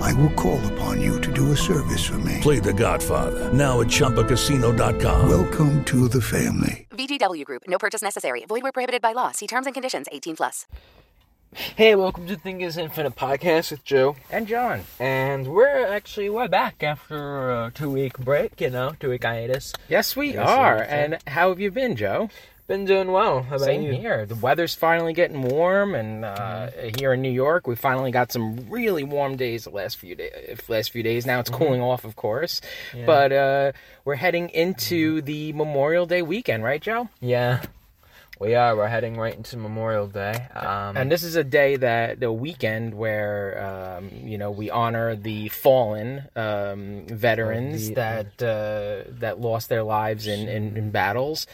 I will call upon you to do a service for me. Play The Godfather now at ChumbaCasino.com. Welcome to the family. VGW Group. No purchase necessary. Void where prohibited by law. See terms and conditions. 18 plus. Hey, welcome to Thing is Infinite podcast with Joe. and John. And we're actually we're back after a two week break, you know, two week hiatus. Yes, we Yes, we are. And how have you been, Joe? Been doing well. How about Same you? here. The weather's finally getting warm, and uh, here in New York, we finally got some really warm days the last few days. Last few days. Now it's cooling off, of course, but uh, we're heading into the Memorial Day weekend, right, Joe? Yeah. We are. We're heading right into Memorial Day. Um, And this is a day that the weekend where um, you know we honor the fallen um, veterans the- that uh, that lost their lives in, in, in battles,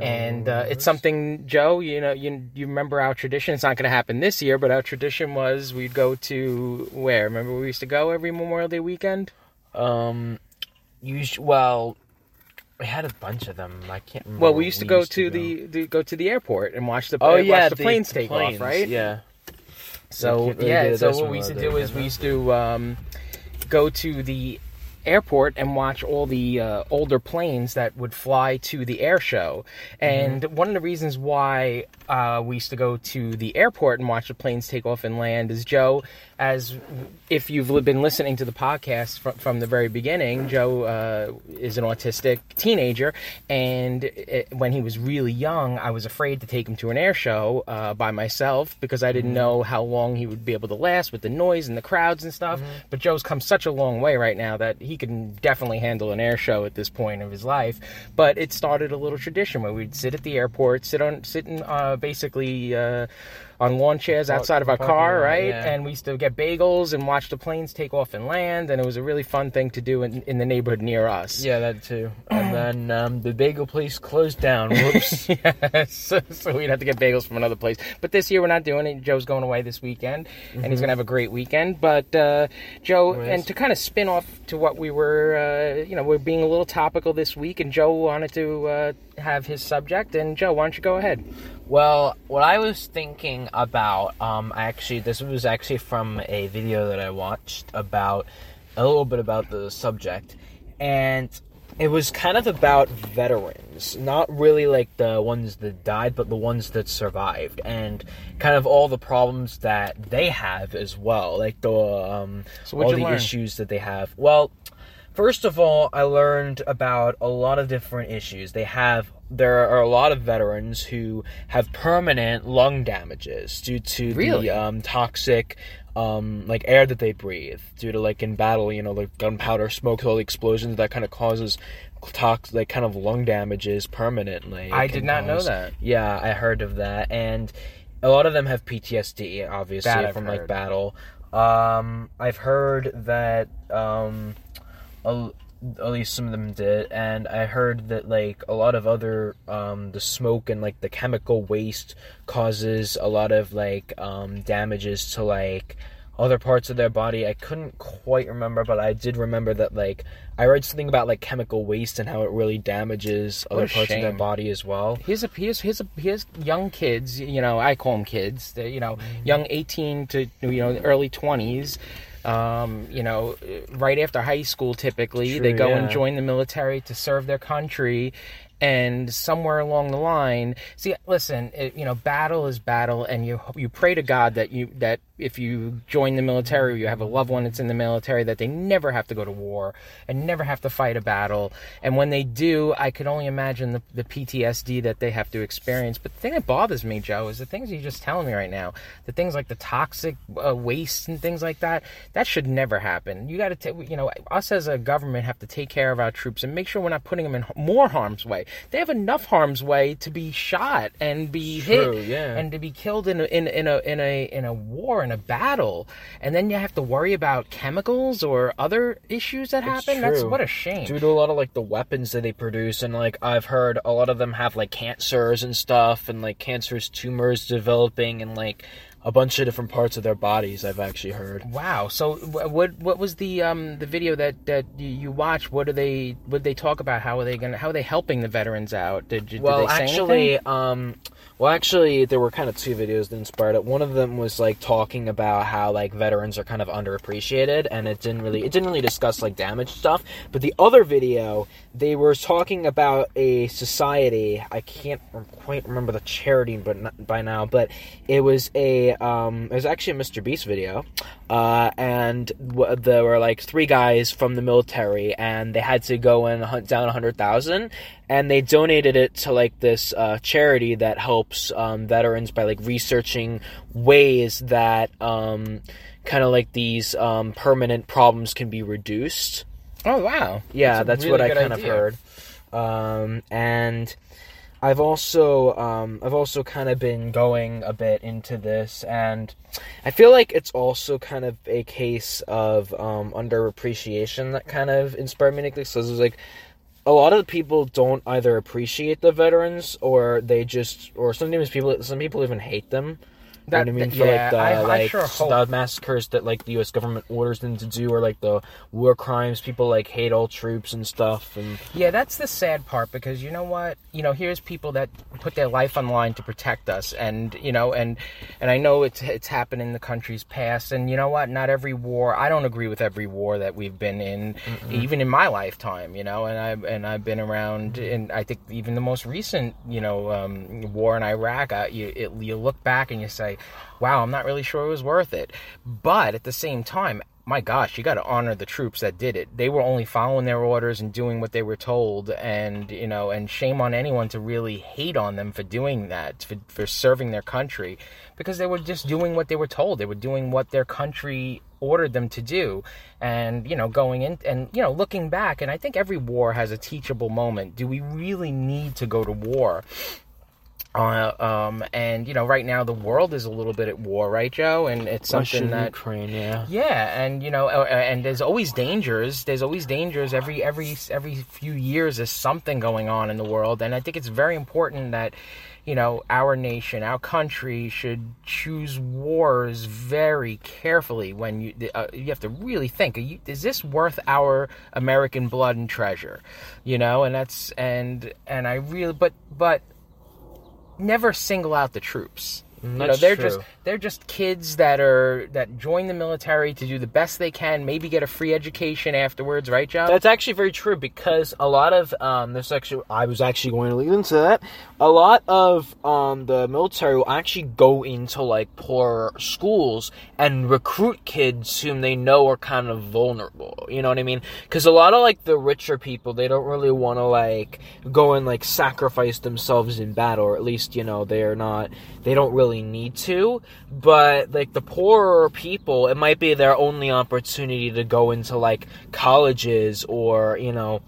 and uh, it's something Joe. You know, you you remember our tradition. It's not going to happen this year, but our tradition was we'd go to where? Remember we used to go every Memorial Day weekend. um, you well, we had a bunch of them. I can't remember. Well, we used to go to the, the go to the airport and watch the Oh watch yeah, the, planes take planes, off, right? Yeah. So really yeah, so what we used to do is we we? used to um, go to the airport and watch all the uh, older planes that would fly to the air show. And Mm-hmm. one of the reasons why uh, we used to go to the airport and watch the planes take off and land is Joe, as if you've been listening to the podcast from, from the very beginning, Joe uh, is an autistic teenager, and it, when he was really young, I was afraid to take him to an air show uh, by myself because I didn't know how long he would be able to last with the noise and the crowds and stuff. But Joe's come such a long way right now that he can definitely handle an air show at this point of his life. But it started a little tradition where we'd sit at the airport, sit on, sit in uh, basically. Uh, on lawn chairs outside of our car, right? yeah. And we used to get bagels and watch the planes take off and land, and it was a really fun thing to do in, in the neighborhood near us. Yeah, that too. And then um, the bagel place closed down. Whoops. yes. So, so we'd have to get bagels from another place. But this year we're not doing it. Joe's going away this weekend, and he's going to have a great weekend. But uh, Joe, Yes. and to kind of spin off to what we were, uh, you know, we're being a little topical this week, and Joe wanted to uh, have his subject. And Joe, why don't you go ahead? Well, what I was thinking about, um, actually, this was actually from a video that I watched about a little bit about the subject, and it was kind of about veterans, not really like the ones that died, but the ones that survived, and kind of all the problems that they have as well, like the um, So all the learn? issues that they have. Well. First of all, I learned about a lot of different issues. They have there are a lot of veterans who have permanent lung damages due to Really? the um, toxic um, like air that they breathe due to like in battle, you know, like gunpowder smoke, all the explosions that kind of causes tox like kind of lung damages permanently. I did not know that. Yeah, I heard of that, and a lot of them have PTSD, obviously from like battle. Um, I've heard that um, at least some of them did, and I heard that like a lot of other um, the smoke and like the chemical waste causes a lot of like um, damages to like other parts of their body. I couldn't quite remember, but I did remember that like I read something about like chemical waste and how it really damages What other parts of their body as well. Here's a here's here's a here's young kids. You know, I call them kids. They're, you know, Mm-hmm. young eighteen to you know early twenties. Um, you know, right after high school, typically they go yeah. and join the military to serve their country. And somewhere along the line, see, listen, it, you know, battle is battle, and you you pray to God that you that if you join the military, or you have a loved one that's in the military, that they never have to go to war and never have to fight a battle. And when they do, I could only imagine the, the PTSD that they have to experience. But the thing that bothers me, Joe, is the things you're just telling me right now. The things like the toxic uh, waste and things like that. That should never happen. You got to, you know, us as a government have to take care of our troops and make sure we're not putting them in more harm's way. Way. They have enough harm's way to be shot and be True, hit yeah. and to be killed in a, in in a in a in a war in a battle, and then you have to worry about chemicals or other issues that happen. That's what a shame. due to a lot of like the weapons that they produce and like i've heard a lot of them have like cancers and stuff and like cancerous tumors developing and like a bunch of different parts of their bodies i've actually heard Wow. So what what was the um the video that that you- watched? What do they what they talk about? How are they gonna how are they helping the veterans out? Did, you- did well they say actually anything? um well actually there were kind of two videos that inspired it. One of them was like talking about how like veterans are kind of underappreciated and it didn't really it didn't really discuss like damage stuff. But the other video they were talking about a society i can't quite remember the charity but by now but it was a um it was actually a mr beast video uh and w- there were like three guys from the military and they had to go and hunt down a hundred thousand and they donated it to like this uh, charity that helps um, veterans by like researching ways that um, kind of like these um, permanent problems can be reduced. Oh wow. Yeah, a that's, really what I kind idea. of heard. Um, and I've also um, I've also kind of been going a bit into this, and I feel like it's also kind of a case of um, underappreciation that kind of inspired me to this. So it was like a lot of people don't either appreciate the veterans or they just or sometimes people some people even hate them. You know what I mean? that- For yeah, like the I- I like sure hope- the massacres that like the U.S. government orders them to do, or like the war crimes. People like hate all troops and stuff, and Yeah, that's the sad part because you know what? You know, here's people that put their life on line to protect us, and you know, and and I know it's it's happened in the country's past, and you know what? Not every war. I don't agree with every war that we've been in, even in my lifetime. You know, and I and I've been around, and I think even the most recent, you know, um, war in Iraq. I, you it, you look back and you say, "Wow, I'm not really sure it was worth it," but at the same time my gosh, you got to honor the troops that did it. They were only following their orders and doing what they were told, and you know, and shame on anyone to really hate on them for doing that, for, for serving their country, because they were just doing what they were told. They were doing what their country ordered them to do, and you know, going in and you know, looking back, and I think every war has a teachable moment. Do we really need to go to war? Uh, um, and you know, right now the world is a little bit at war, right, Joe? And it's Russia, something that Ukraine, yeah. yeah, and you know, uh, and there's always dangers. There's always dangers every every every few years. There's something going on in the world, and I think it's very important that you know our nation, our country, should choose wars very carefully. When you uh, you have to really think: are you, is this worth our American blood and treasure? You know, and that's and and I really, but but never single out the troops. you know, they're true. just they're just kids that are that join the military to do the best they can, maybe get a free education afterwards, right, Joe? That's actually very true because a lot of um, this actually I was actually going to lead into that. A lot of um, the military will actually go into like poor schools and recruit kids whom they know are kind of vulnerable. You know what I mean? Because a lot of like the richer people they don't really want to like go and like sacrifice themselves in battle, or at least you know they're not they don't really need to. But like the poorer people, it might be their only opportunity to go into like colleges or you know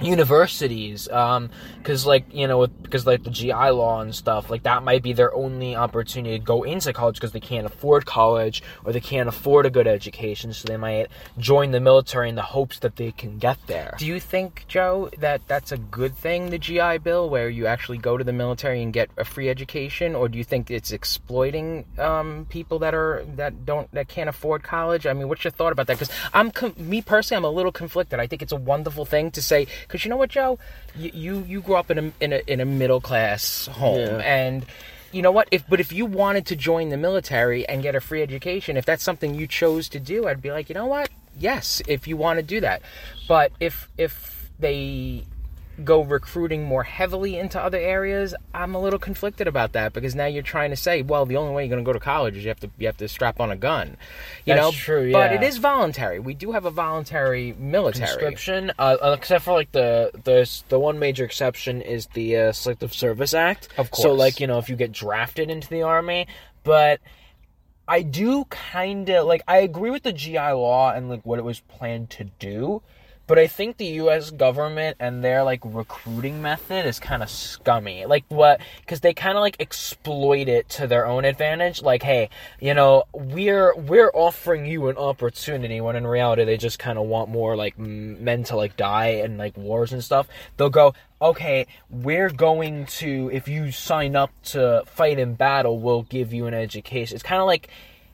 universities um because like you know because like the gi law and stuff like that might be their only opportunity to go into college because they can't afford college or they can't afford a good education so they might join the military in the hopes that they can get there do you think, Joe, that that's a good thing, the GI Bill, where you actually go to the military and get a free education, or do you think it's exploiting um, people that are that don't that can't afford college? I mean, what's your thought about that? Because I'm me personally, I'm a little conflicted. I think it's a wonderful thing to say because you know what, Joe, you you, you grew up in a in a in a middle class home Yeah. and. You know what? If but if you wanted to join the military and get a free education, if that's something you chose to do, I'd be like, you know what? Yes, if you want to do that. But if if they go recruiting more heavily into other areas, I'm a little conflicted about that because now you're trying to say, well, the only way you're going to go to college is you have to you have to strap on a gun. You That's know, true, But it is voluntary. We do have a voluntary military. conscription uh, uh, except for like the the the one major exception is the uh, selective service act Of course. so like you know if you get drafted into the army but i do kind of like i agree with the gi law and like what it was planned to do but I think the U.S. government and their like recruiting method is kind of scummy. Like what? Because they kind of like exploit it to their own advantage. Like, hey, you know, we're we're offering you an opportunity when in reality they just kind of want more like men to like die and like wars and stuff. They'll go, okay, we're going to, if you sign up to fight in battle, we'll give you an education. It's kind of like,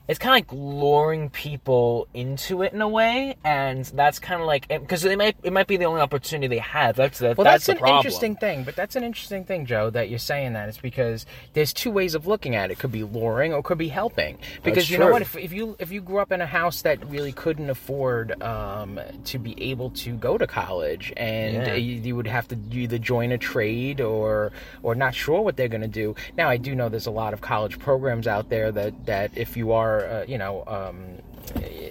it's kind of like luring people into it in a way, and that's kind of like because it might it might be the only opportunity they have. That's the, Well, that's, that's, an problem. interesting thing, but that's an interesting thing, Joe, that you're saying that. It's because there's two ways of looking at it. It could be luring or it could be helping. Because That's you know what? If, if you if you grew up in a house that really couldn't afford um, to be able to go to college, and Yeah. you, you would have to either join a trade or or not sure what they're going to do. Now, I do know there's a lot of college programs out there that that if you are, uh, you know. Um,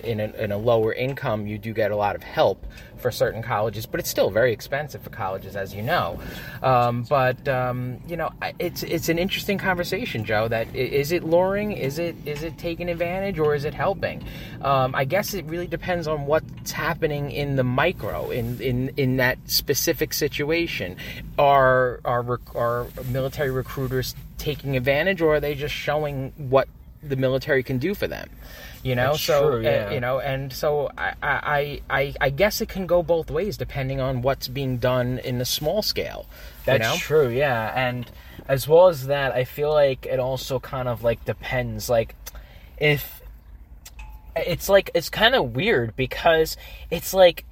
in a, in a lower income, you do get a lot of help for certain colleges, but it's still very expensive for colleges, as you know. Um, but um, you know, it's it's an interesting conversation, Joe. That is it luring? Is it is it taking advantage, or is it helping? Um, I guess it really depends on what's happening in the micro, in in in that specific situation. Are are are military recruiters taking advantage, or are they just showing what the military can do for them? You know, That's so true, uh, you know, and so I, I, I, I guess it can go both ways depending on what's being done in the small scale. you That's know? true, yeah. And as well as that, I feel like it also kind of like depends. Like, if it's like it's kind of weird because it's like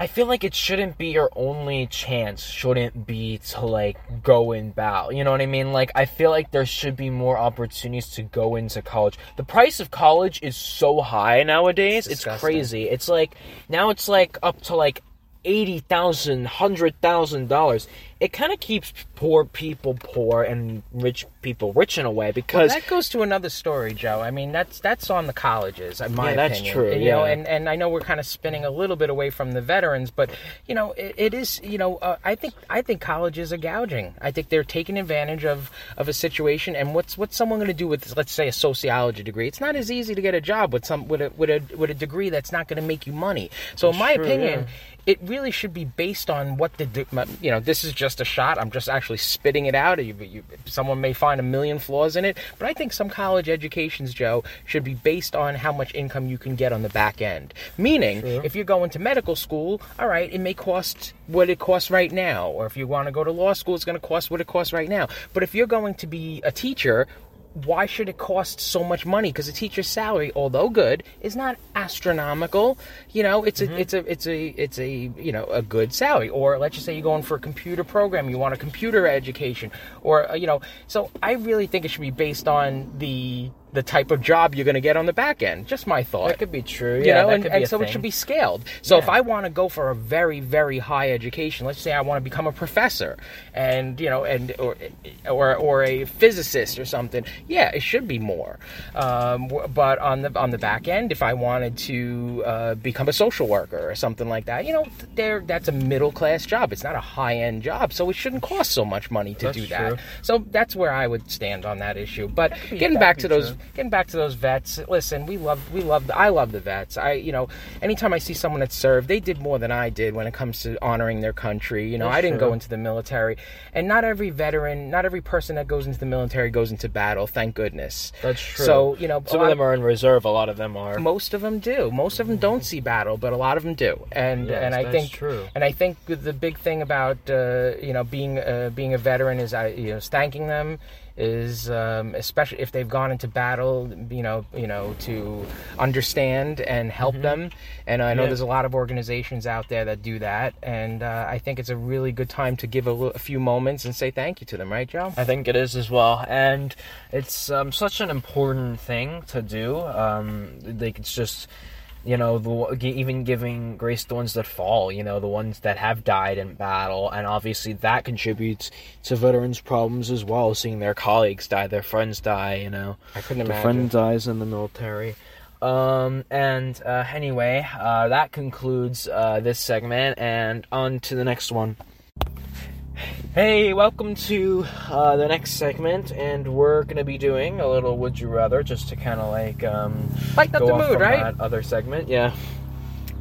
I feel like it shouldn't be your only chance. Shouldn't be to like go in battle. You know what I mean? Like I feel like there should be more opportunities to go into college. The price of college is so high nowadays. It's, disgusting. crazy. It's like now it's like up to like eighty thousand, hundred thousand dollars. It kind of keeps poor people poor and rich people rich in a way Well, because that goes to another story, Joe. I mean, that's that's on the colleges, in my Yeah, that's opinion. true, And, You know, yeah. and, and I know we're kind of spinning a little bit away from the veterans, but you know, it, it is. You know, uh, I think I think colleges are gouging. I think they're taking advantage of of a situation. And what's what's someone going to do with, let's say, a sociology degree? It's not as easy to get a job with some with a with a with a degree that's not going to make you money. So, in my true, opinion. yeah. It really should be based on what the you know. This is just a shot. I'm just actually spitting it out. You, you, someone may find a million flaws in it, but I think some college educations, Joe, should be based on how much income you can get on the back end. Meaning, if you're going to medical school, all right, it may cost what it costs right now, or if you want to go to law school, it's going to cost what it costs right now. But if you're going to be a teacher, why should it cost so much money? Because a teacher's salary, although good, is not astronomical. You know, it's a it's a it's a it's a you know a good salary. Or let's just say you're going for a computer program, you want a computer education, or uh, you know. So I really think it should be based on the the type of job you're going to get on the back end. Just my thought. that could be true. You Yeah, know, that and, could be and so it should be scaled. So if I want to go for a very, very high education, let's say I want to become a professor, and you know, and or or, or a physicist or something, yeah, it should be more. Um, but on the on the back end, if I wanted to uh, become a social worker or something like that, you know, there that's a middle class job. It's not a high end job, so it shouldn't cost so much money to That's do true. that. So that's where I would stand on that issue. But be- getting back to be those true. Getting back to those vets listen we love we love i love the vets i you know anytime i see someone that served they did more than i did when it comes to honoring their country you know That's i didn't true. go into the military and not every veteran not every person that goes into the military goes into battle thank goodness That's true. so you know some of them are in reserve. A lot of them are. most of them do. Most of them don't see battle, but a lot of them do. And Yes, and I think true. and I think the big thing about uh, you know being uh, being a veteran is I you know thanking them is um, especially if they've gone into battle, you know, you know to understand and help them. And I know Mm-hmm. Yeah. there's a lot of organizations out there that do that, and uh, I think it's a really good time to give a, a few moments and say thank you to them, right, Joe? I think it is as well, and it's um, such an important thing to do. Um, like it's just, you know, the, even giving grace to the ones that fall. You know, the ones that have died in battle, and obviously that contributes to veterans' problems as well. Seeing their colleagues die, their friends die. You know, I couldn't their imagine. friend dies in the military. Um, and uh, anyway, uh, that concludes uh, this segment, and on to the next one. Hey, welcome to uh, the next segment, and we're gonna be doing a little "Would You Rather" just to kind of like um, Lighten up the mood, right? that other segment. Yeah.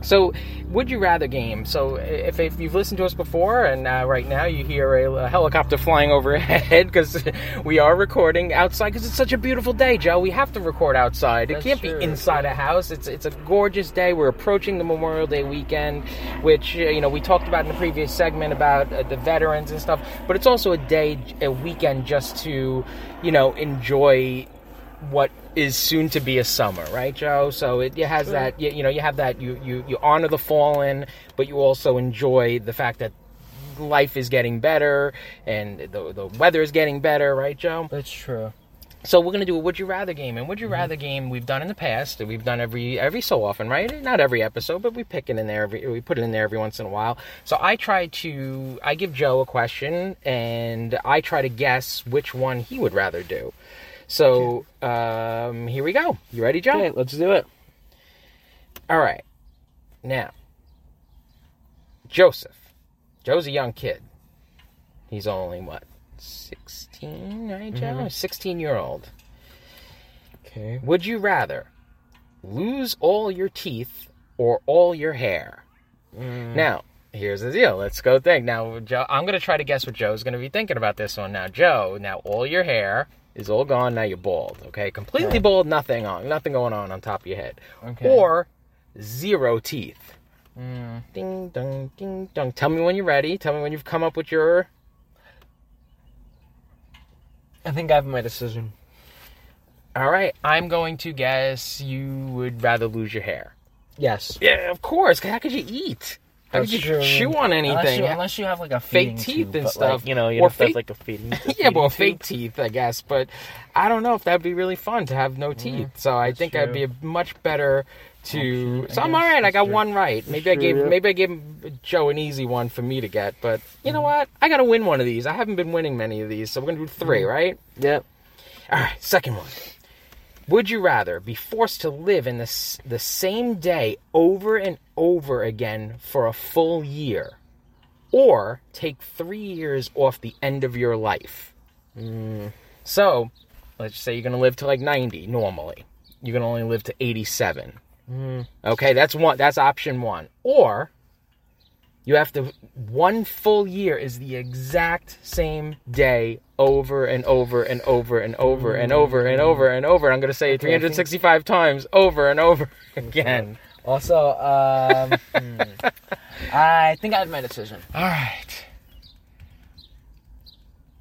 So, would you rather game? So, if, if you've listened to us before, and uh, right now you hear a, a helicopter flying overhead because we are recording outside because it's such a beautiful day, Joe. We have to record outside. It can't true. be inside a house. It's it's a gorgeous day. We're approaching the Memorial Day weekend, which uh, you know we talked about in the previous segment about uh, the veterans and stuff. But it's also a day, a weekend, just to you know enjoy what is soon to be a summer, right, Joe? So it, it has that you, you know you have that you, you you honor the fallen, but you also enjoy the fact that life is getting better and the the weather is getting better, right, Joe? That's true. So we're gonna do a would you rather game, and would you mm-hmm. rather game we've done in the past. that We've done every every so often, right? Not every episode, but we pick it in there. Every, we put it in there every once in a while. So I try to I give Joe a question, and I try to guess which one he would rather do. So um, here we go. You ready, Joe? Okay, let's do it. All right. Now, Joseph. Joe's a young kid. He's only what, sixteen, right, Joe? Sixteen year old. Okay. Would you rather lose all your teeth or all your hair? Now, here's the deal. Let's go think. Now, Joe, I'm going to try to guess what Joe's going to be thinking about this one. Now, Joe, now all your hair is all gone. Now you're bald. Okay, completely bald. Nothing on. Nothing going on on top of your head. Okay. Or zero teeth. Mm. Ding dong, ding dong. Tell me when you're ready. Tell me when you've come up with your. I think I have my decision. All right, I'm going to guess you would rather lose your hair. Yes. Yeah, of course. How could you eat? How could you true. chew on anything? Unless you, unless you have like a Fake teeth tube, and stuff. Like, you know, you Or have fake- like a feeding. yeah, well, fake teeth, I guess. But I don't know if that'd be really fun to have no teeth. so I think I'd be a much better to. Option, so I I'm all right. I got true. one right. Maybe I true, gave maybe I gave Joe an easy one for me to get. But you know mm. what? I got to win one of these. I haven't been winning many of these, so we're gonna do 3 mm. right? Yep. All right, second one. Would you rather be forced to live in the, the same day over and over again for a full year, or take three years off the end of your life? Mm. So, let's say you're going to live to like 90 normally. You're to only live to 87. Mm. Okay, that's one. That's option one. Or you have to one full year is the exact same day over and over and over and over and over and over and over. I'm going to say it 365 times over and over again. Also, um, hmm. I think I have my decision. All right.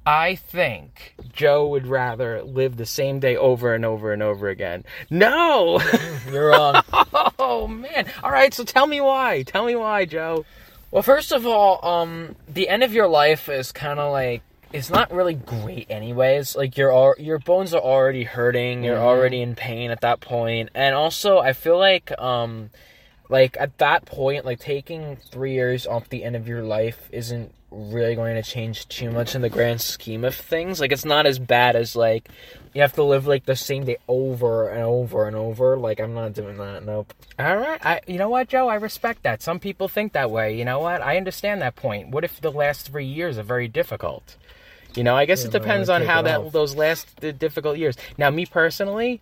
I think Joe would rather live the same day over and over and over again. No! You're wrong. oh man. All right, so tell me why. Tell me why, Joe. well, first of all, um, the end of your life is kind of like it's not really great, anyways. Like your your bones are already hurting. You're already in pain at that point, and also I feel like um, like at that point, like taking three years off the end of your life isn't really going to change too much in the grand scheme of things. Like it's not as bad as like you have to live like the same day over and over and over. Like I'm not doing that. Nope. All right. I you know what, Joe? I respect that. Some people think that way. You know what? I understand that point. What if the last 3 years are very difficult? You know, I guess it depends on how that off. those last the difficult years. Now, me personally,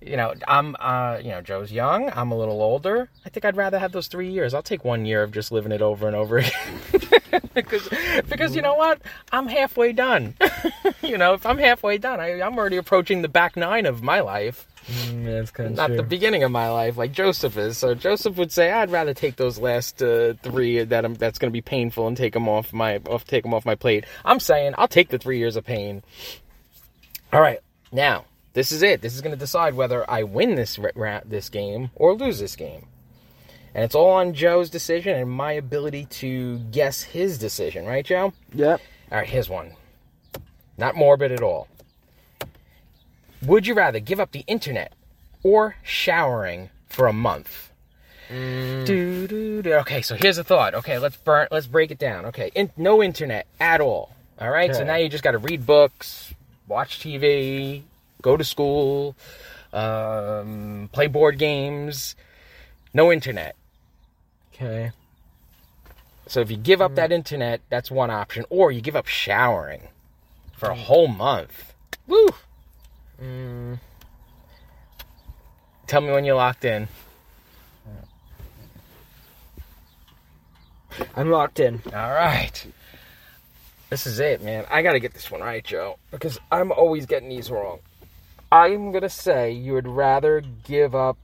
you know, I'm uh, you know, Joe's young, I'm a little older. I think I'd rather have those 3 years. I'll take 1 year of just living it over and over again. because because you know what? I'm halfway done. you know, if I'm halfway done, I, I'm already approaching the back nine of my life Mm, that's kind of not the beginning of my life like Joseph is. So Joseph would say, "I'd rather take those last uh, three that I'm, that's going to be painful and take them off my off take them off my plate." I'm saying I'll take the three years of pain. All right, now this is it. This is going to decide whether I win this ra- this game or lose this game, and it's all on Joe's decision and my ability to guess his decision. Right, Joe? Yep. All right, here's one. Not morbid at all. Would you rather give up the internet or showering for a month? Mm. Do, do, do. Okay, so here's the thought. Okay, let's burn. Let's break it down. Okay, in, no internet at all. All right, so now you just got to read books, watch TV, go to school, um, play board games. No internet. Okay. So if you give up mm. that internet, that's one option, or you give up showering for a mm. whole month. Woo! Mm. Tell me when you're locked in. I'm locked in. All right. This is it, man. I got to get this one right, Joe, because I'm always getting these wrong. I'm going to say you would rather give up.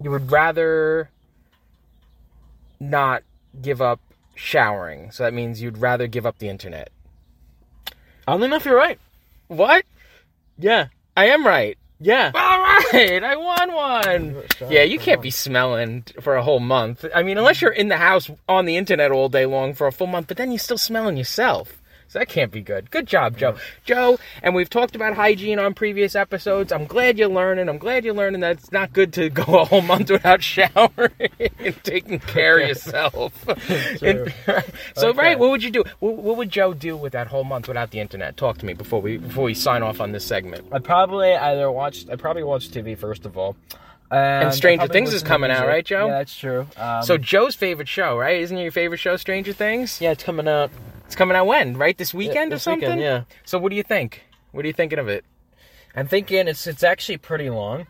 You would rather not give up showering. So that means you'd rather give up the internet. I don't know if you're right. What? Yeah. I am right. Yeah. All right, I won one. Yeah, you can't be smelling for a whole month. I mean, unless you're in the house on the internet all day long for a full month, but then you're still smelling yourself. So that can't be good. Good job, Joe. Joe, and we've talked about hygiene on previous episodes. I'm glad you're learning. I'm glad you're learning that it's not good to go a whole month without showering and taking care of yourself. And- so, Okay. right, what would you do? What, what would Joe do with that whole month without the internet? Talk to me before we before we sign off on this segment. I'd probably either watch. I'd probably watch TV first of all. And, I'd Stranger Things is coming out, right, Joe? Yeah, that's true. Um, So Joe's favorite show, right? Isn't it your favorite show, Stranger Things? yeah, it's coming out. It's coming out when? Right this weekend or this something? weekend, yeah. So what do you think? What are you thinking of it? I'm thinking it's it's actually pretty long.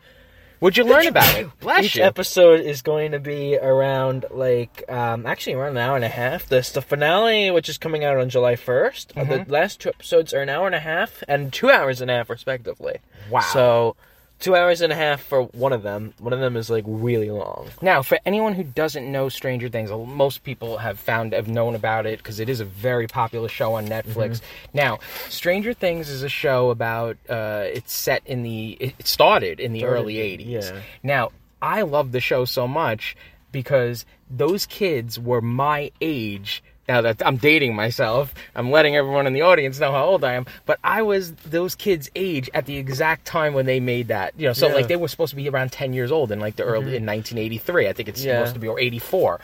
What'd you learn about it? Bless Each you. episode is going to be around like um actually around an hour and a half. This the finale, which is coming out on July 1st. uh, Mm-hmm. The last two episodes are an hour and a half and two hours and a half respectively. Wow. So two hours and a half for one of them. One of them is like really long. Now, for anyone who doesn't know Stranger Things, most people have found have known about it because it is a very popular show on Netflix. Mm-hmm. Now, Stranger Things is a show about uh, it's set in the it started in the Started, early '80s. yeah. Now, I love the show so much because those kids were my age. Now that I'm dating myself, I'm letting everyone in the audience know how old I am. But I was those kids' age at the exact time when they made that. You know, so Yeah. Mm-hmm. like they were supposed to be around 10 years old in like the early in 1983. I think it's Yeah. supposed to be or 84.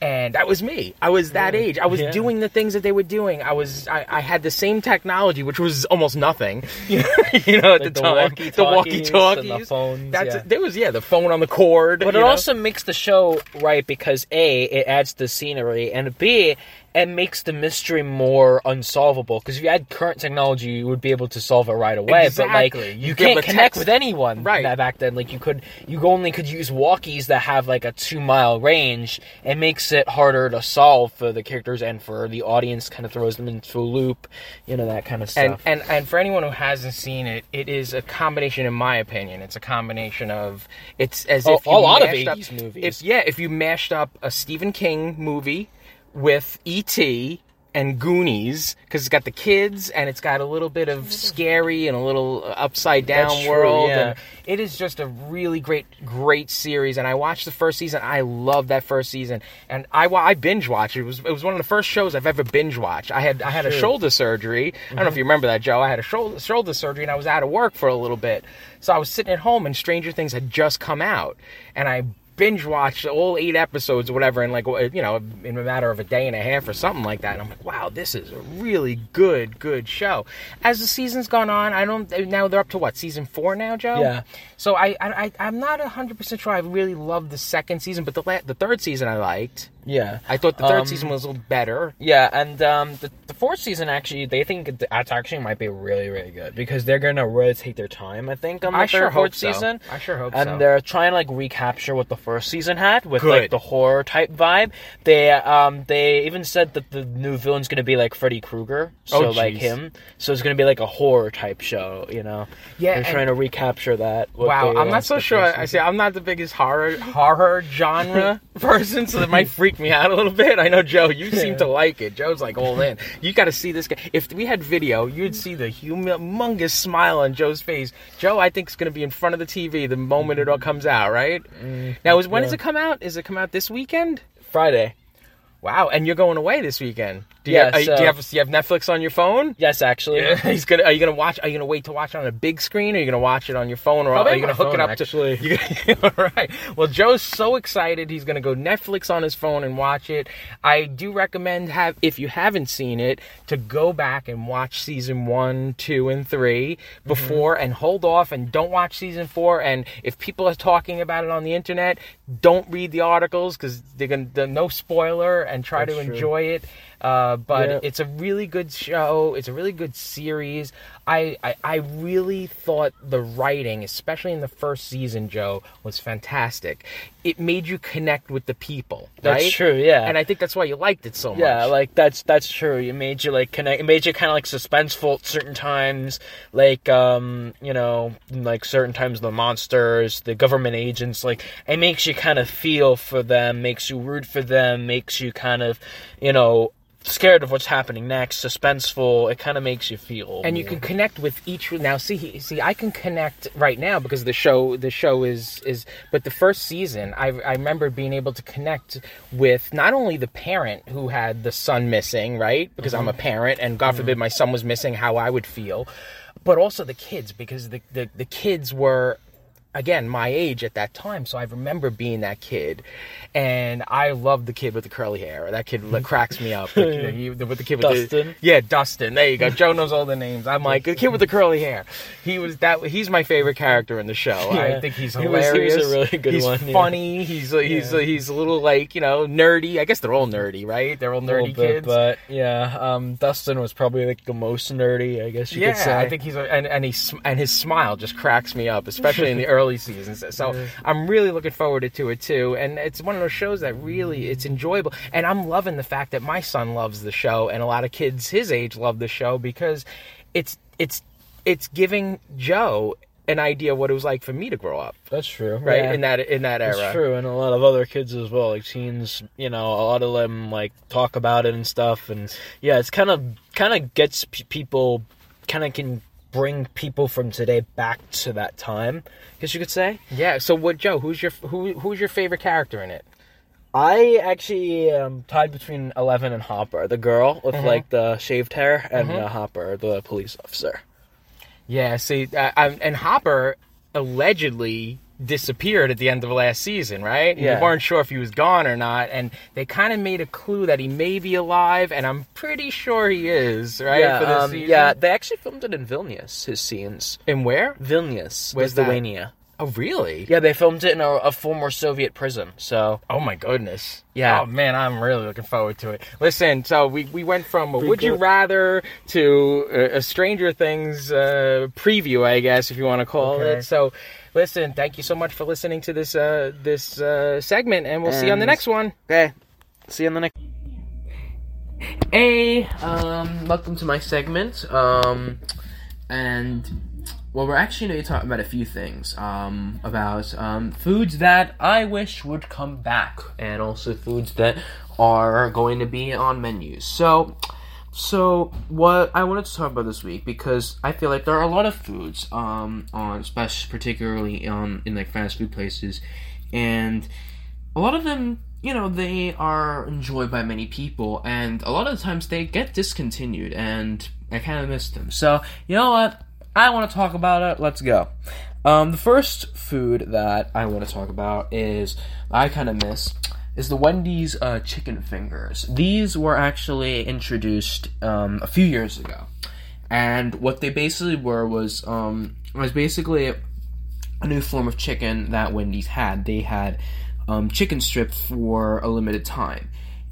And that was me. I was that age. I was Yeah. doing the things that they were doing. I was. I, I had the same technology, which was almost nothing. You know, at Like the the time, walkie-talkies the walkie-talkies, the phones, That's yeah. there was yeah, the phone on the cord. But it know? also makes the show right because A, it adds the scenery, and B, it makes the mystery more unsolvable. Because if you had current technology, you would be able to solve it right away. Exactly. But like, You'd you can't connect text- with anyone. Right. back then, like you could, you only could use walkies that have like a two mile range. It makes it harder to solve for the characters and for the audience. Kind of throws them into a loop, you know that kind of stuff. and and and for anyone who hasn't seen it, it is a combination, in my opinion, it's a combination of it's as Oh, if you a lot of 80s movies. If yeah, if you mashed up a Stephen King movie with E.T. and Goonies, because it's got the kids and it's got a little bit of scary and a little upside down true, world. yeah. And it is just a really great, great series. And I watched the first season. I love that first season, and I I binge watched it. It was it was one of the first shows I've ever binge watched. I had I had a shoulder surgery. I don't know if you remember that, Joe. I had a shoulder shoulder surgery, and I was out of work for a little bit. So I was sitting at home, and Stranger Things had just come out, and I binge watched all eight episodes or whatever in like you know in a matter of a day and a half or something like that. And i'm like wow this is a really good good show. As the season's gone on i don't eh, now they're up to what season four now joe? Yeah. so i i, i'm not 100% sure i really loved the second season but the la- the third season i liked yeah, i thought the third Um, season was a little better Yeah, and um, the, the fourth season actually, they think that's actually might be really, really good because they're gonna really take their time. I think on the I third, sure fourth so. season. I sure hope and so. And they're trying to like recapture what the first season had with Good. like the horror type vibe. They um they even said that the new villain's gonna be like Freddy Krueger, so Oh, like him. So it's gonna be like a horror type show, you know. Yeah, they're trying to recapture that. Wow, I'm not so sure. I say I'm not the biggest horror horror genre person, so that might freak me out a little bit. I know Joe, you seem to like it. Joe's like all in. You got to see this guy. If we had video, you'd see the humongous smile on Joe's face. Joe, I think is going to be in front of the TV the moment it all comes out. Right mm, now, is when does it come out? Is it come out this weekend? Friday. Wow, and you're going away this weekend. Do you, Yeah, have, you- do you have do you have Netflix on your phone? Yes, actually. He's gonna. Are you gonna watch? Are you gonna wait to watch it on a big screen? Or are you gonna watch it on your phone? Or Probably are you gonna hook it up actually. to? You, all right. Well, Joe's so excited. He's gonna go Netflix on his phone and watch it. I do recommend have if you haven't seen it to go back and watch season one, two, and three mm-hmm. before, and hold off and don't watch season four. And if people are talking about it on the internet, don't read the articles because they're gonna no spoiler and try to true. enjoy it. Uh, but Yeah. it's a really good show. It's a really good series. I, I I really thought the writing, especially in the first season, Joe, was fantastic. It made you connect with the people. That's right? true, yeah. And I think that's why you liked it so much. Yeah, like that's that's true. It made you like connect. It made you kind of like suspenseful at certain times. Like um, you know, like certain times the monsters, the government agents. Like it makes you kind of feel for them, makes you root for them, makes you kind of, you know, scared of what's happening next, suspenseful. It kind of makes you feel. and you can connect with each now see see i can connect right now because the show the show is is but the first season i i remember being able to connect with not only the parent who had the son missing right because i'm a mm-hmm. parent and god forbid mm-hmm. my son was missing how i would feel but also the kids because the the, the kids were again my age at that time so i remember being that kid. And i loved the kid with the curly hair. That kid mm-hmm. like, cracks me up. The, the, with the kid with Dustin? the yeah dustin. There you go. Joe knows all the names. I'm like the kid with the curly hair. He was that he's my favorite character in the show. I think he's He was- he hilarious was a really good he's one, yeah. funny. He's a, he's a, uh, he's a little like you know nerdy. I guess they're all nerdy right? They're all nerdy bit, kids. but yeah, um, Dustin was probably like the most nerdy, I guess you yeah, could say. I think he's a, and and he and his smile just cracks me up, especially in the early seasons. So I'm really looking forward to it too. And it's one of those shows that really it's enjoyable. And I'm loving the fact that my son loves the show, and a lot of kids his age love the show because it's it's it's giving Joe an idea of what it was like for me to grow up, that's true, right? yeah. In that in that era. It's true, and a lot of other kids as well, like teens. You know, a lot of them like talk about it and stuff, and yeah, it's kind of kind of gets p- people, kind of can bring people from today back to that time. I guess you could say. Yeah. So what, Joe? Who's your who who's your favorite character in it? I actually um, tied between Eleven and Hopper, the girl with like the shaved hair, and uh, Hopper, the police officer. Yeah, see, uh, and Hopper allegedly disappeared at the end of last season, right? And Yeah. We weren't sure if he was gone or not, and they kind of made a clue that he may be alive, and I'm pretty sure he is, right? Yeah, for this um, season? yeah. They actually filmed it in Vilnius. His scenes, And where? Vilnius, Where's that? Lithuania. Oh, really? Yeah, they filmed it in a, a former Soviet prison. So Oh my goodness. Yeah. Oh man, I'm really looking forward to it. Listen, so we, we went from a Would You. Rather to a, a Stranger Things uh, preview, I guess, if you want to call Okay. it. So, listen, thank you so much for listening to this uh, this uh, segment, and we'll see you on the next one. Okay. See you on the next. Hey, um, welcome to my segment. Um, and well, we're actually going to talk about a few things. Um, about um, foods that I wish would come back, and also foods that are going to be on menus. So, so what I wanted to talk about this week because I feel like there are a lot of foods, um, on especially particularly um in like fast food places, and a lot of them, you know, they are enjoyed by many people, and a lot of the times they get discontinued, and I kind of miss them. So, you know what? I want to talk about it. Let's go. Um, the first food that I want to talk about is I kind of miss is the Wendy's uh, chicken fingers. These were actually introduced um, a few years ago, and what they basically were was um, was basically a new form of chicken that Wendy's had. They had um, chicken strips for a limited time.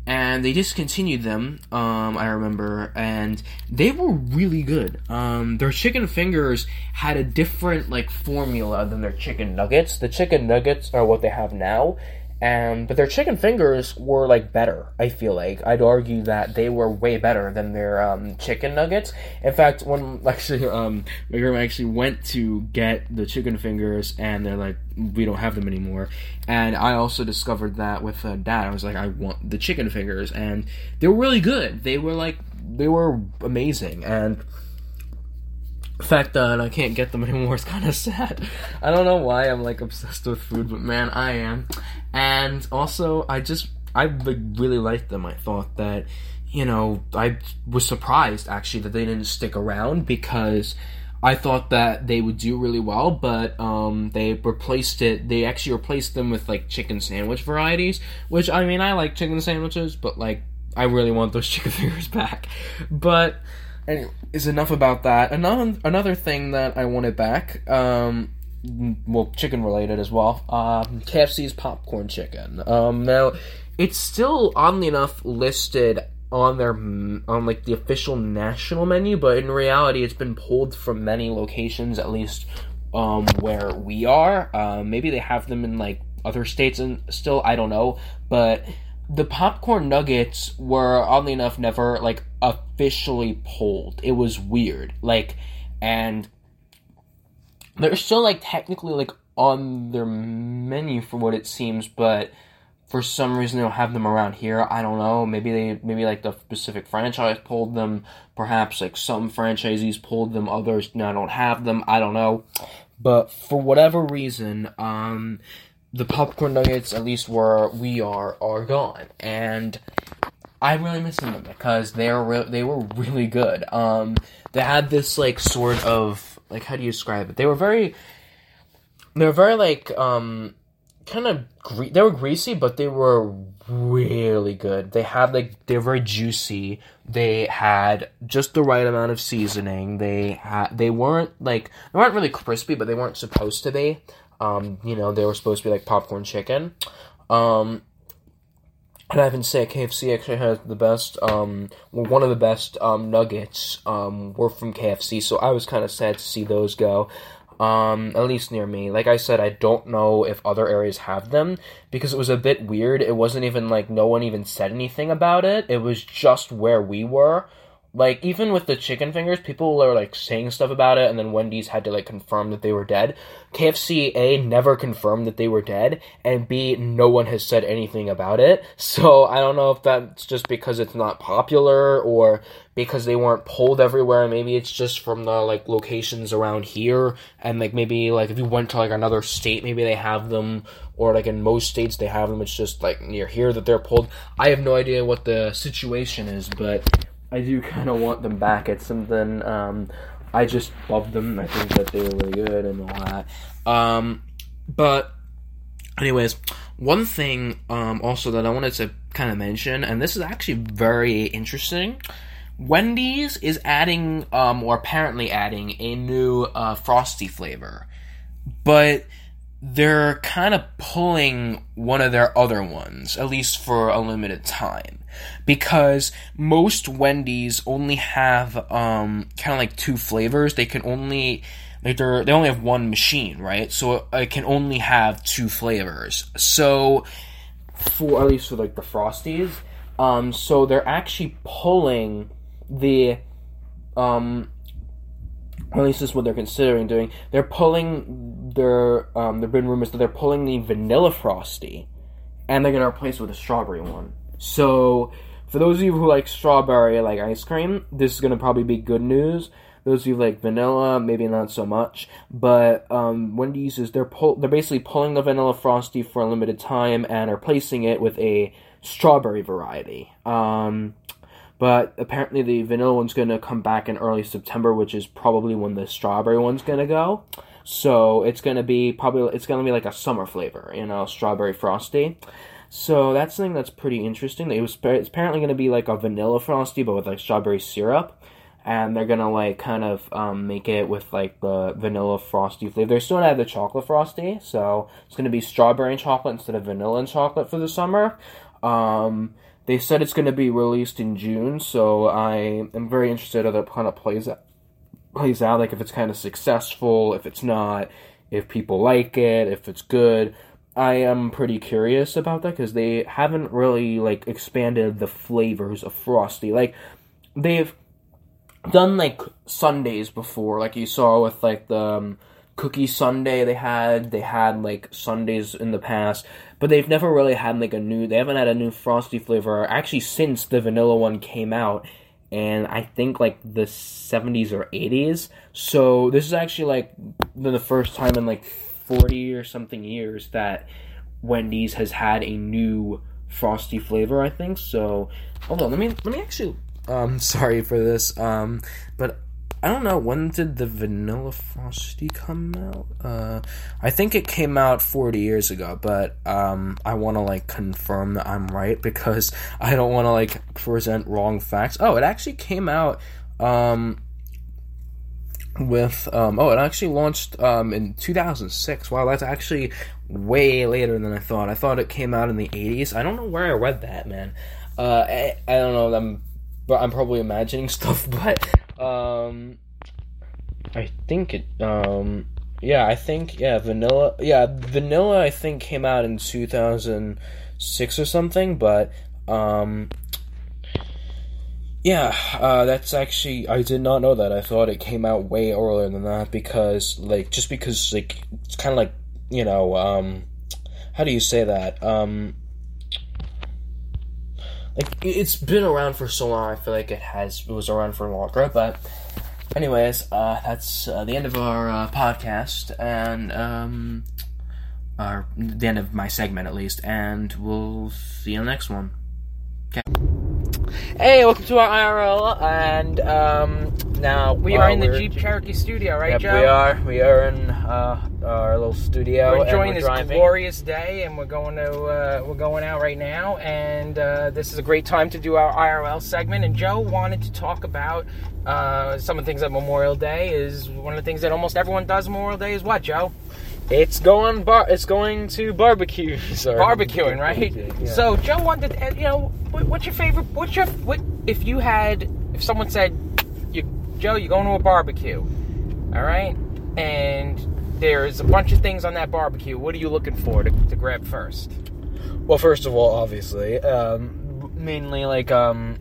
And they discontinued them, um, I remember, and they were really good. Um, their chicken fingers had a different, like, formula than their chicken nuggets. The chicken nuggets are what they have now, and but their chicken fingers were like better. I feel like I'd argue that they were way better than their um, chicken nuggets. In fact, when actually um, my grandma actually went to get the chicken fingers, and they're like, we don't have them anymore. And I also discovered that with uh, dad. I was like, I want the chicken fingers, and they were really good. They were like, they were amazing, and the fact that I can't get them anymore is kind of sad. I don't know why I'm like obsessed with food, but man, I am. And also, I just I really liked them. I thought that you know I was surprised actually that they didn't stick around because I thought that they would do really well, but um, they replaced it. They actually replaced them with like chicken sandwich varieties, which I mean I like chicken sandwiches, but like I really want those chicken fingers back. But anyway, is enough about that. Another another thing that I wanted back, um, well, chicken related as well. Um, KFC's popcorn chicken. Um, now it's still oddly enough listed on their on like the official national menu, but in reality, it's been pulled from many locations, at least um, where we are. Um, maybe they have them in like other states and still, I don't know. But the popcorn nuggets were oddly enough never like officially pulled. It was weird, like, and they're still like technically like on their menu for what it seems, but for some reason they don't have them around here. I don't know. Maybe they maybe like the specific franchise pulled them. Perhaps like some franchisees pulled them, others now don't have them. I don't know. But for whatever reason, um, the popcorn nuggets, at least where we are, are gone, and I'm really missing them because they're re- they were really good. Um, they had this like sort of like how do you describe it? They were very, they were very like um kind of gre- they were greasy, but they were really good. They had like they were very juicy. They had just the right amount of seasoning. They had they weren't like they weren't really crispy, but they weren't supposed to be. Um, you know, they were supposed to be like popcorn chicken. Um, and I haven't said KFC actually has the best, um, well, one of the best um, nuggets um, were from KFC, so I was kind of sad to see those go um, at least near me. Like I said, I don't know if other areas have them because it was a bit weird. It wasn't even like no one even said anything about it. It was just where we were. Like even with the chicken fingers, people were like saying stuff about it, and then Wendy's had to like confirm that they were dead. KFC A never confirmed that they were dead, and B no one has said anything about it. So I don't know if that's just because it's not popular or because they weren't pulled everywhere. Maybe it's just from the like locations around here, and like maybe like if you went to like another state, maybe they have them, or like in most states they have them. It's just like near here that they're pulled. I have no idea what the situation is, but I do kind of want them back. It's something um, I just love them. I think that they were really good and all that. Um, but, anyways, one thing um, also that I wanted to kind of mention, and this is actually very interesting. Wendy's is adding, um, or apparently adding, a new uh, frosty flavor, but they're kind of pulling one of their other ones, at least for a limited time. Because most Wendy's only have um, kind of like two flavors. They can only like they're they only have one machine, right? So it can only have two flavors. So for at least for like the Frosties, um, so they're actually pulling the um at least this is what they're considering doing. They're pulling their um there've been rumors that they're pulling the vanilla frosty and they're gonna replace it with a strawberry one. So for those of you who like strawberry like ice cream, this is gonna probably be good news. Those of you like vanilla, maybe not so much. But um, Wendy's is they're pull they're basically pulling the vanilla frosty for a limited time and are replacing it with a strawberry variety. Um, but apparently the vanilla one's going to come back in early September, which is probably when the strawberry one's going to go. So it's to be probably it's going to be like a summer flavor, you know, strawberry frosty. So that's something that's pretty interesting. It was it's apparently going to be like a vanilla frosty, but with like strawberry syrup, and they're gonna like kind of um, make it with like the vanilla frosty flavor. They're still gonna have the chocolate frosty, so it's gonna be strawberry and chocolate instead of vanilla and chocolate for the summer. Um, they said it's going to be released in June, so I am very interested how that kind of plays. Plays out like if it's kind of successful, if it's not, if people like it, if it's good. I am pretty curious about that because they haven't really like expanded the flavors of Frosty. Like they've done like sundaes before, like you saw with like the um, cookie sundae they had. They had like sundaes in the past, but they've never really had like a new. They haven't had a new frosty flavor actually since the vanilla one came out, and I think like the seventies or eighties. So this is actually like the first time in like forty or something years that Wendy's has had a new frosty flavor. I think so. Hold on, let me let me actually. Um, sorry for this. Um, but I don't know when did the Vanilla Frosty come out. Uh, I think it came out 40 years ago, but um, I want to like confirm that I'm right because I don't want to like present wrong facts. Oh, it actually came out um, with um, oh, it actually launched um, in 2006. Wow, that's actually way later than I thought. I thought it came out in the 80s. I don't know where I read that, man. Uh, I, I don't know. I'm, but I'm probably imagining stuff. But um, I think it. Um, yeah, I think yeah, vanilla. Yeah, vanilla. I think came out in 2006 or something. But um, yeah, uh, that's actually I did not know that. I thought it came out way earlier than that because like just because like it's kind of like you know um, how do you say that um. Like it's been around for so long, I feel like it has it was around for longer. But, anyways, uh, that's uh, the end of our uh, podcast and um, our the end of my segment at least. And we'll see you in the next one. Hey, welcome to our IRL, and um, now We are in the Jeep Cherokee studio, right, Yep, Joe? we are. We are in uh, our little studio. We're and enjoying we're this driving. glorious day, and we're going to uh, we're going out right now, and uh, this is a great time to do our IRL segment. And Joe wanted to talk about uh, some of the things at Memorial Day. Is one of the things that almost everyone does Memorial Day is what, Joe? It's going bar. It's going to barbecue. Sorry. Barbecuing, right? Yeah. So Joe wanted, to, you know, what's your favorite? What's your what? If you had, if someone said, "You, Joe, you're going to a barbecue," all right, and there's a bunch of things on that barbecue. What are you looking for to, to grab first? Well, first of all, obviously, um, mainly like um.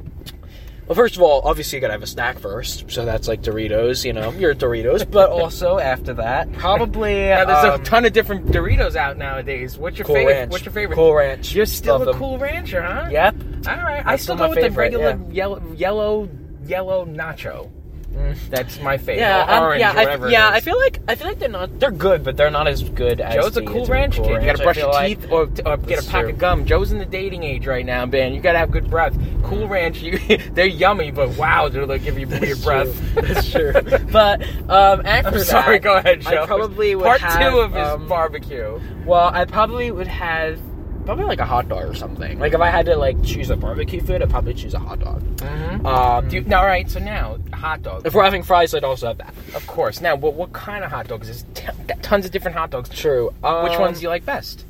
Well, first of all, obviously you gotta have a snack first, so that's like Doritos. You know, your Doritos. But also after that, probably Now, there's um, a ton of different Doritos out nowadays. What's your Cool favorite? Ranch. What's your favorite? Cool Ranch. You're still Love a them. Cool Rancher, huh? Yep. All right. I That's still still go my with the favorite, regular yeah. yellow, yellow, yellow nacho. That's my favorite. Yeah, Or orange, yeah, I, yeah. I feel like I feel like they're not. They're good, but they're not as good as. Joe's a cool ranch Cool kid. You gotta brush your like. teeth or, or get a pack true. of gum. Joe's in the dating age right now, man. You gotta have good breath. Cool Ranch, you, they're yummy, but wow, do they give you weird breath. That's true. But um, after I'm that, sorry, go ahead, Joe. I probably would Part have, two of his um, barbecue. Well, I probably would have probably like a hot dog or something. Like if I had to like choose a barbecue food, I'd probably choose a hot dog. Mm-hmm. Um, Do you, now, all right, so now, hot dog. if we're having fries, I'd also have that. Of course. Now, what, what kind of hot dogs? There's t- tons of different hot dogs. True. Which Um, ones do you like best?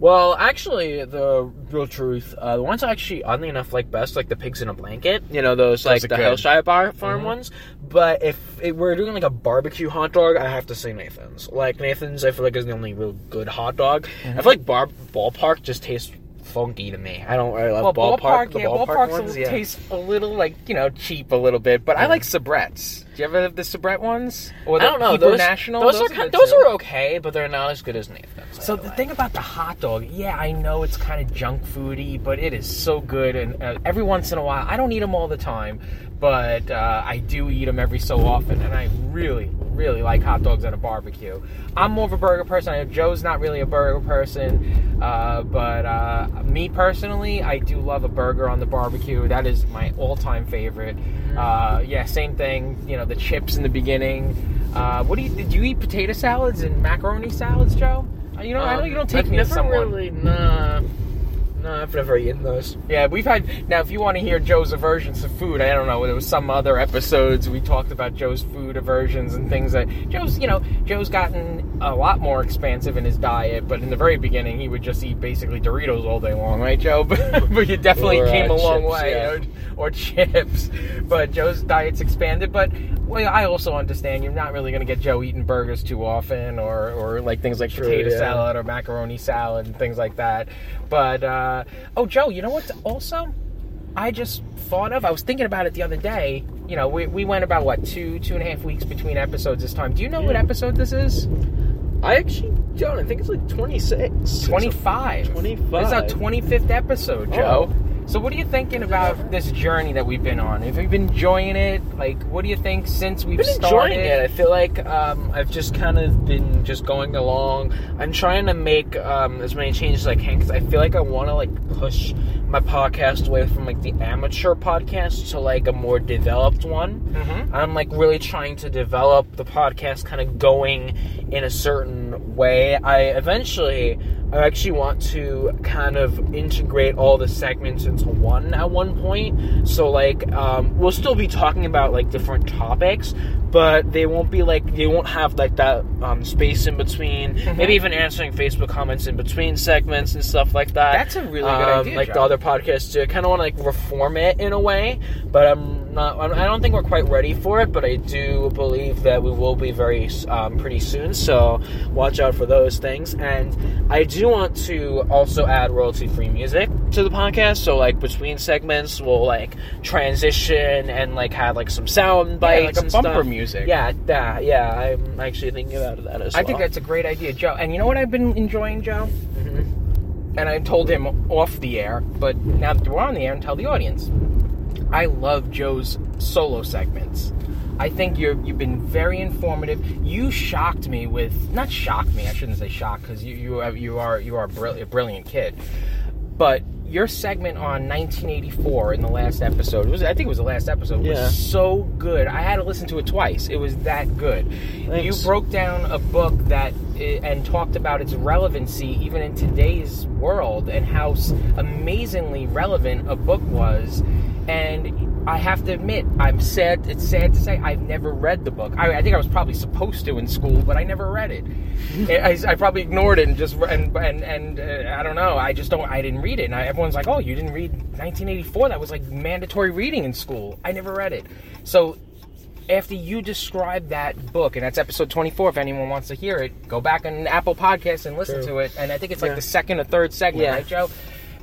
Well, actually, the real truth, uh, the ones I actually, oddly enough, like best, like the pigs in a blanket. You know, those like the good. Hillshire Bar Farm ones. But if it, we're doing like a barbecue hot dog, I have to say Nathan's. Like Nathan's, I feel like is the only real good hot dog. I feel like bar ballpark just tastes funky to me. I don't really love Well, ballpark. ballpark, the yeah, ballpark, ones, a, yeah. tastes a little like you know cheap a little bit, but I like Sabretts. Do you ever have the Sabrett ones? Or I the don't know. Hebrew Those, National. those, are good kind, those too. are okay, but they're not as good as Nathan's. I So the like. thing about the hot dog, yeah, I know it's kind of junk foody, but it is so good. And uh, every once in a while, I don't eat them all the time, but uh, I do eat them every so often, and I really, really like hot dogs at a barbecue. I'm more of a burger person. I know Joe's not really a burger person, uh, but uh, me personally, I do love a burger on the barbecue. That is my all-time favorite. Uh, yeah, same thing. You know, the chips in the beginning. Uh, what do you did you eat potato salads and macaroni salads, Joe? Uh, You know, I know you don't take I've me never someone. really, nah, nah, I've never eaten those. Yeah, we've had. Now, if you want to hear Joe's aversions to food, I don't know. There was some other episodes we talked about Joe's food aversions and things that Joe's. You know, Joe's gotten a lot more expansive in his diet, but in the very beginning, he would just eat basically Doritos all day long, right, Joe? But, but you definitely Or, uh, came a long way, yeah. or, or chips. But Joe's diet's expanded. But well, I also understand you're not really going to get Joe eating burgers too often, or or like things like potato yeah. salad or macaroni salad and things like that. But uh, oh, Joe, you know what? Also, I just thought of. I was thinking about it the other day. You know, we, we went about what two two and a half weeks between episodes this time. Do you know what episode this is? I actually don't. I think it's like 26. Twenty five. 25. This is our twenty fifth episode, Joe. So what are you thinking about this journey that we've been on? Have you been enjoying it? Like, what do you think since we've been started? enjoying it. I feel like um, I've just kind of been just going along. I'm trying to make um, as many changes as I can because I feel like I want to like push my podcast away from like the amateur podcast to like a more developed one. Mhm. I'm like really trying to develop the podcast kind of going in a certain way. I eventually I actually want to kind of integrate all the segments into one at one point. So like um, we'll still be talking about like different topics, but they won't be like they won't have like that um, space in between. Mm-hmm. Maybe even answering Facebook comments in between segments and stuff like that. That's a really good Um, idea, Like the other podcasts do. I kind of want to like reform it in a way, but I'm not. I don't think we're quite ready for it. But I do believe that we will be very um, pretty soon. So watch out for those things. And I do want to also add royalty-free music to the podcast. So like between segments, we'll like transition and like have like some sound bites like a and bumper stuff. music. Yeah, yeah, yeah. I'm actually thinking about that as I well. I think that's a great idea, Joe. And you know what I've been enjoying, Joe? Mm-hmm. And I told him off the air, but now that we're on the air, and tell the audience. I love Joe's solo segments. I think you're you've been very informative. You shocked me with not shocked me. I shouldn't say shocked because you you are, you are you are a, brill- a brilliant kid. But your segment on 1984 in the last episode was I think it was the last episode was so good. I had to listen to it twice. It was that good. Thanks. You broke down a book that eh, and talked about its relevancy even in today's world and how amazingly relevant a book was. And I have to admit, I'm sad. It's sad to say I've never read the book. I, I think I was probably supposed to in school, but I never read it. I, I probably ignored it and just and and and uh, I don't know. I just don't. I didn't read it. And I, everyone's like, "Oh, you didn't read 1984? That was like mandatory reading in school." I never read it. So after you described that book, and that's episode 24, if anyone wants to hear it, go back on Apple Podcasts and listen True. to it. And I think it's like Yeah. the second or third segment, Yeah. right, Joe?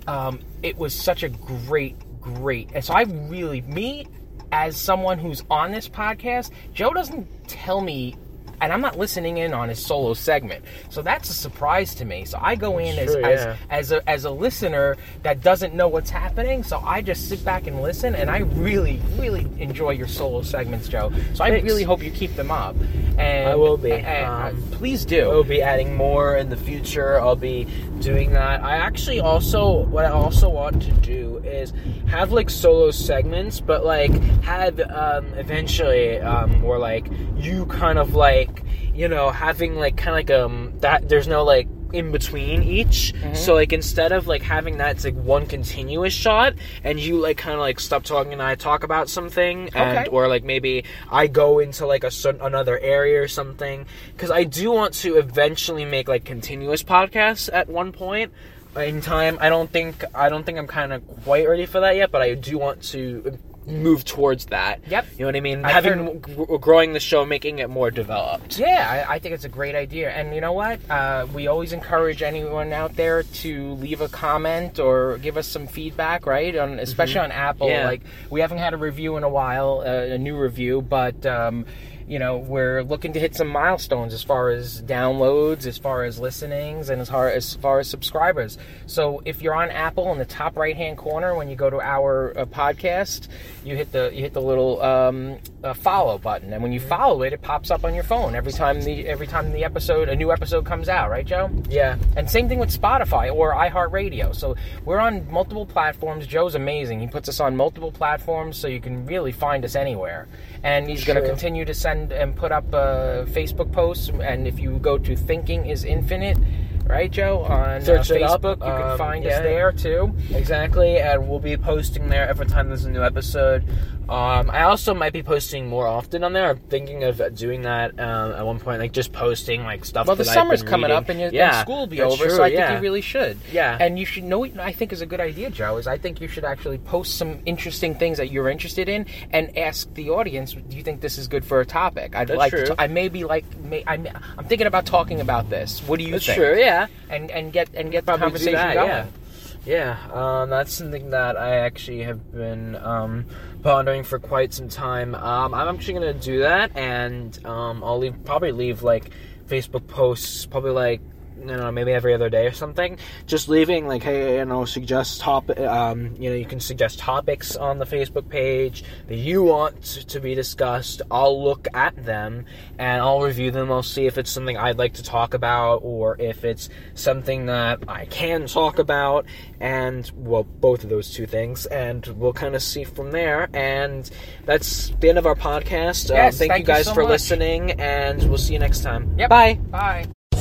Um, it was such a great, great. And so I really, me, as someone who's on this podcast, Joe doesn't tell me. And I'm not listening in on his solo segment, so that's a surprise to me. So I go in as, True, as yeah. as a, as a listener that doesn't know what's happening, so I just sit back and listen, and I really, really enjoy your solo segments, Joe. So I Thanks. really hope you keep them up. And I will be. and, uh, Um, please I'll be adding more in the future. I'll be doing that. I actually also what I also want to do is have like solo segments, but like have um, eventually um, more like you kind of like you know having like kind of like um that there's no like in between each so like instead of like having that it's like one continuous shot and you like kind of like stop talking and i talk about something and Okay. or like maybe I go into like a certain another area or something because I do want to eventually make like continuous podcasts at one point in time. I don't think I don't think I'm kind of quite ready for that yet, but I do want to move towards that. Yep. You know what I mean? I've Having gr- growing the show, making it more developed. Yeah, I, I think it's a great idea. And you know what? Uh, we always encourage anyone out there to leave a comment or give us some feedback, right? On especially on Apple. Mm-hmm. Yeah. Like we haven't had a review in a while, uh, a new review, but. Um, you know, we're looking to hit some milestones as far as downloads, as far as listenings, and as far as far as subscribers. So, if you're on Apple in the top right hand corner when you go to our uh, podcast, you hit the you hit the little um, uh, follow button, and when you follow it, it pops up on your phone every time the every time the episode a new episode comes out, right, Joe? Yeah. And same thing with Spotify or iHeartRadio. So we're on multiple platforms. Joe's amazing. He puts us on multiple platforms, so you can really find us anywhere. And he's going to continue to send and put up uh, Facebook posts. And if you go to Thinking Is Infinite, right, Joe, on uh, Search it up. Facebook, you can Um, find yeah. us there too. Exactly, and we'll be posting there every time there's a new episode. Um, I also might be posting more often on there. I'm thinking of doing that um, at one point, like just posting like stuff. Well, the been coming reading. up, and, your, yeah, and school will be over. true, so I think you really should. Yeah. And you should know. what I think is a good idea, Joe. Is I think you should actually post some interesting things that you're interested in, and ask the audience, "Do you think this is good for a topic?" I'd That's like. true. To, I may be like. May, I'm, I'm thinking about talking about this. What do you That's think? true. Yeah. And and get and get the Probably conversation that, going. yeah. Yeah, um, that's something that I actually have been um, pondering for quite some time. Um, I'm actually gonna do that, and um, I'll leave probably leave like Facebook posts, probably like I don't know, maybe every other day or something. Just leaving like, hey, you know, suggest top, um, you know, you can suggest topics on the Facebook page that you want to be discussed. I'll look at them and I'll review them. I'll see if it's something I'd like to talk about or if it's something that I can talk about. And well, both of those two things, and we'll kind of see from there. And that's the end of our podcast. Uh, Yes, thank, thank you you guys so for much. listening, and we'll see you next time. Yep. Bye. Bye.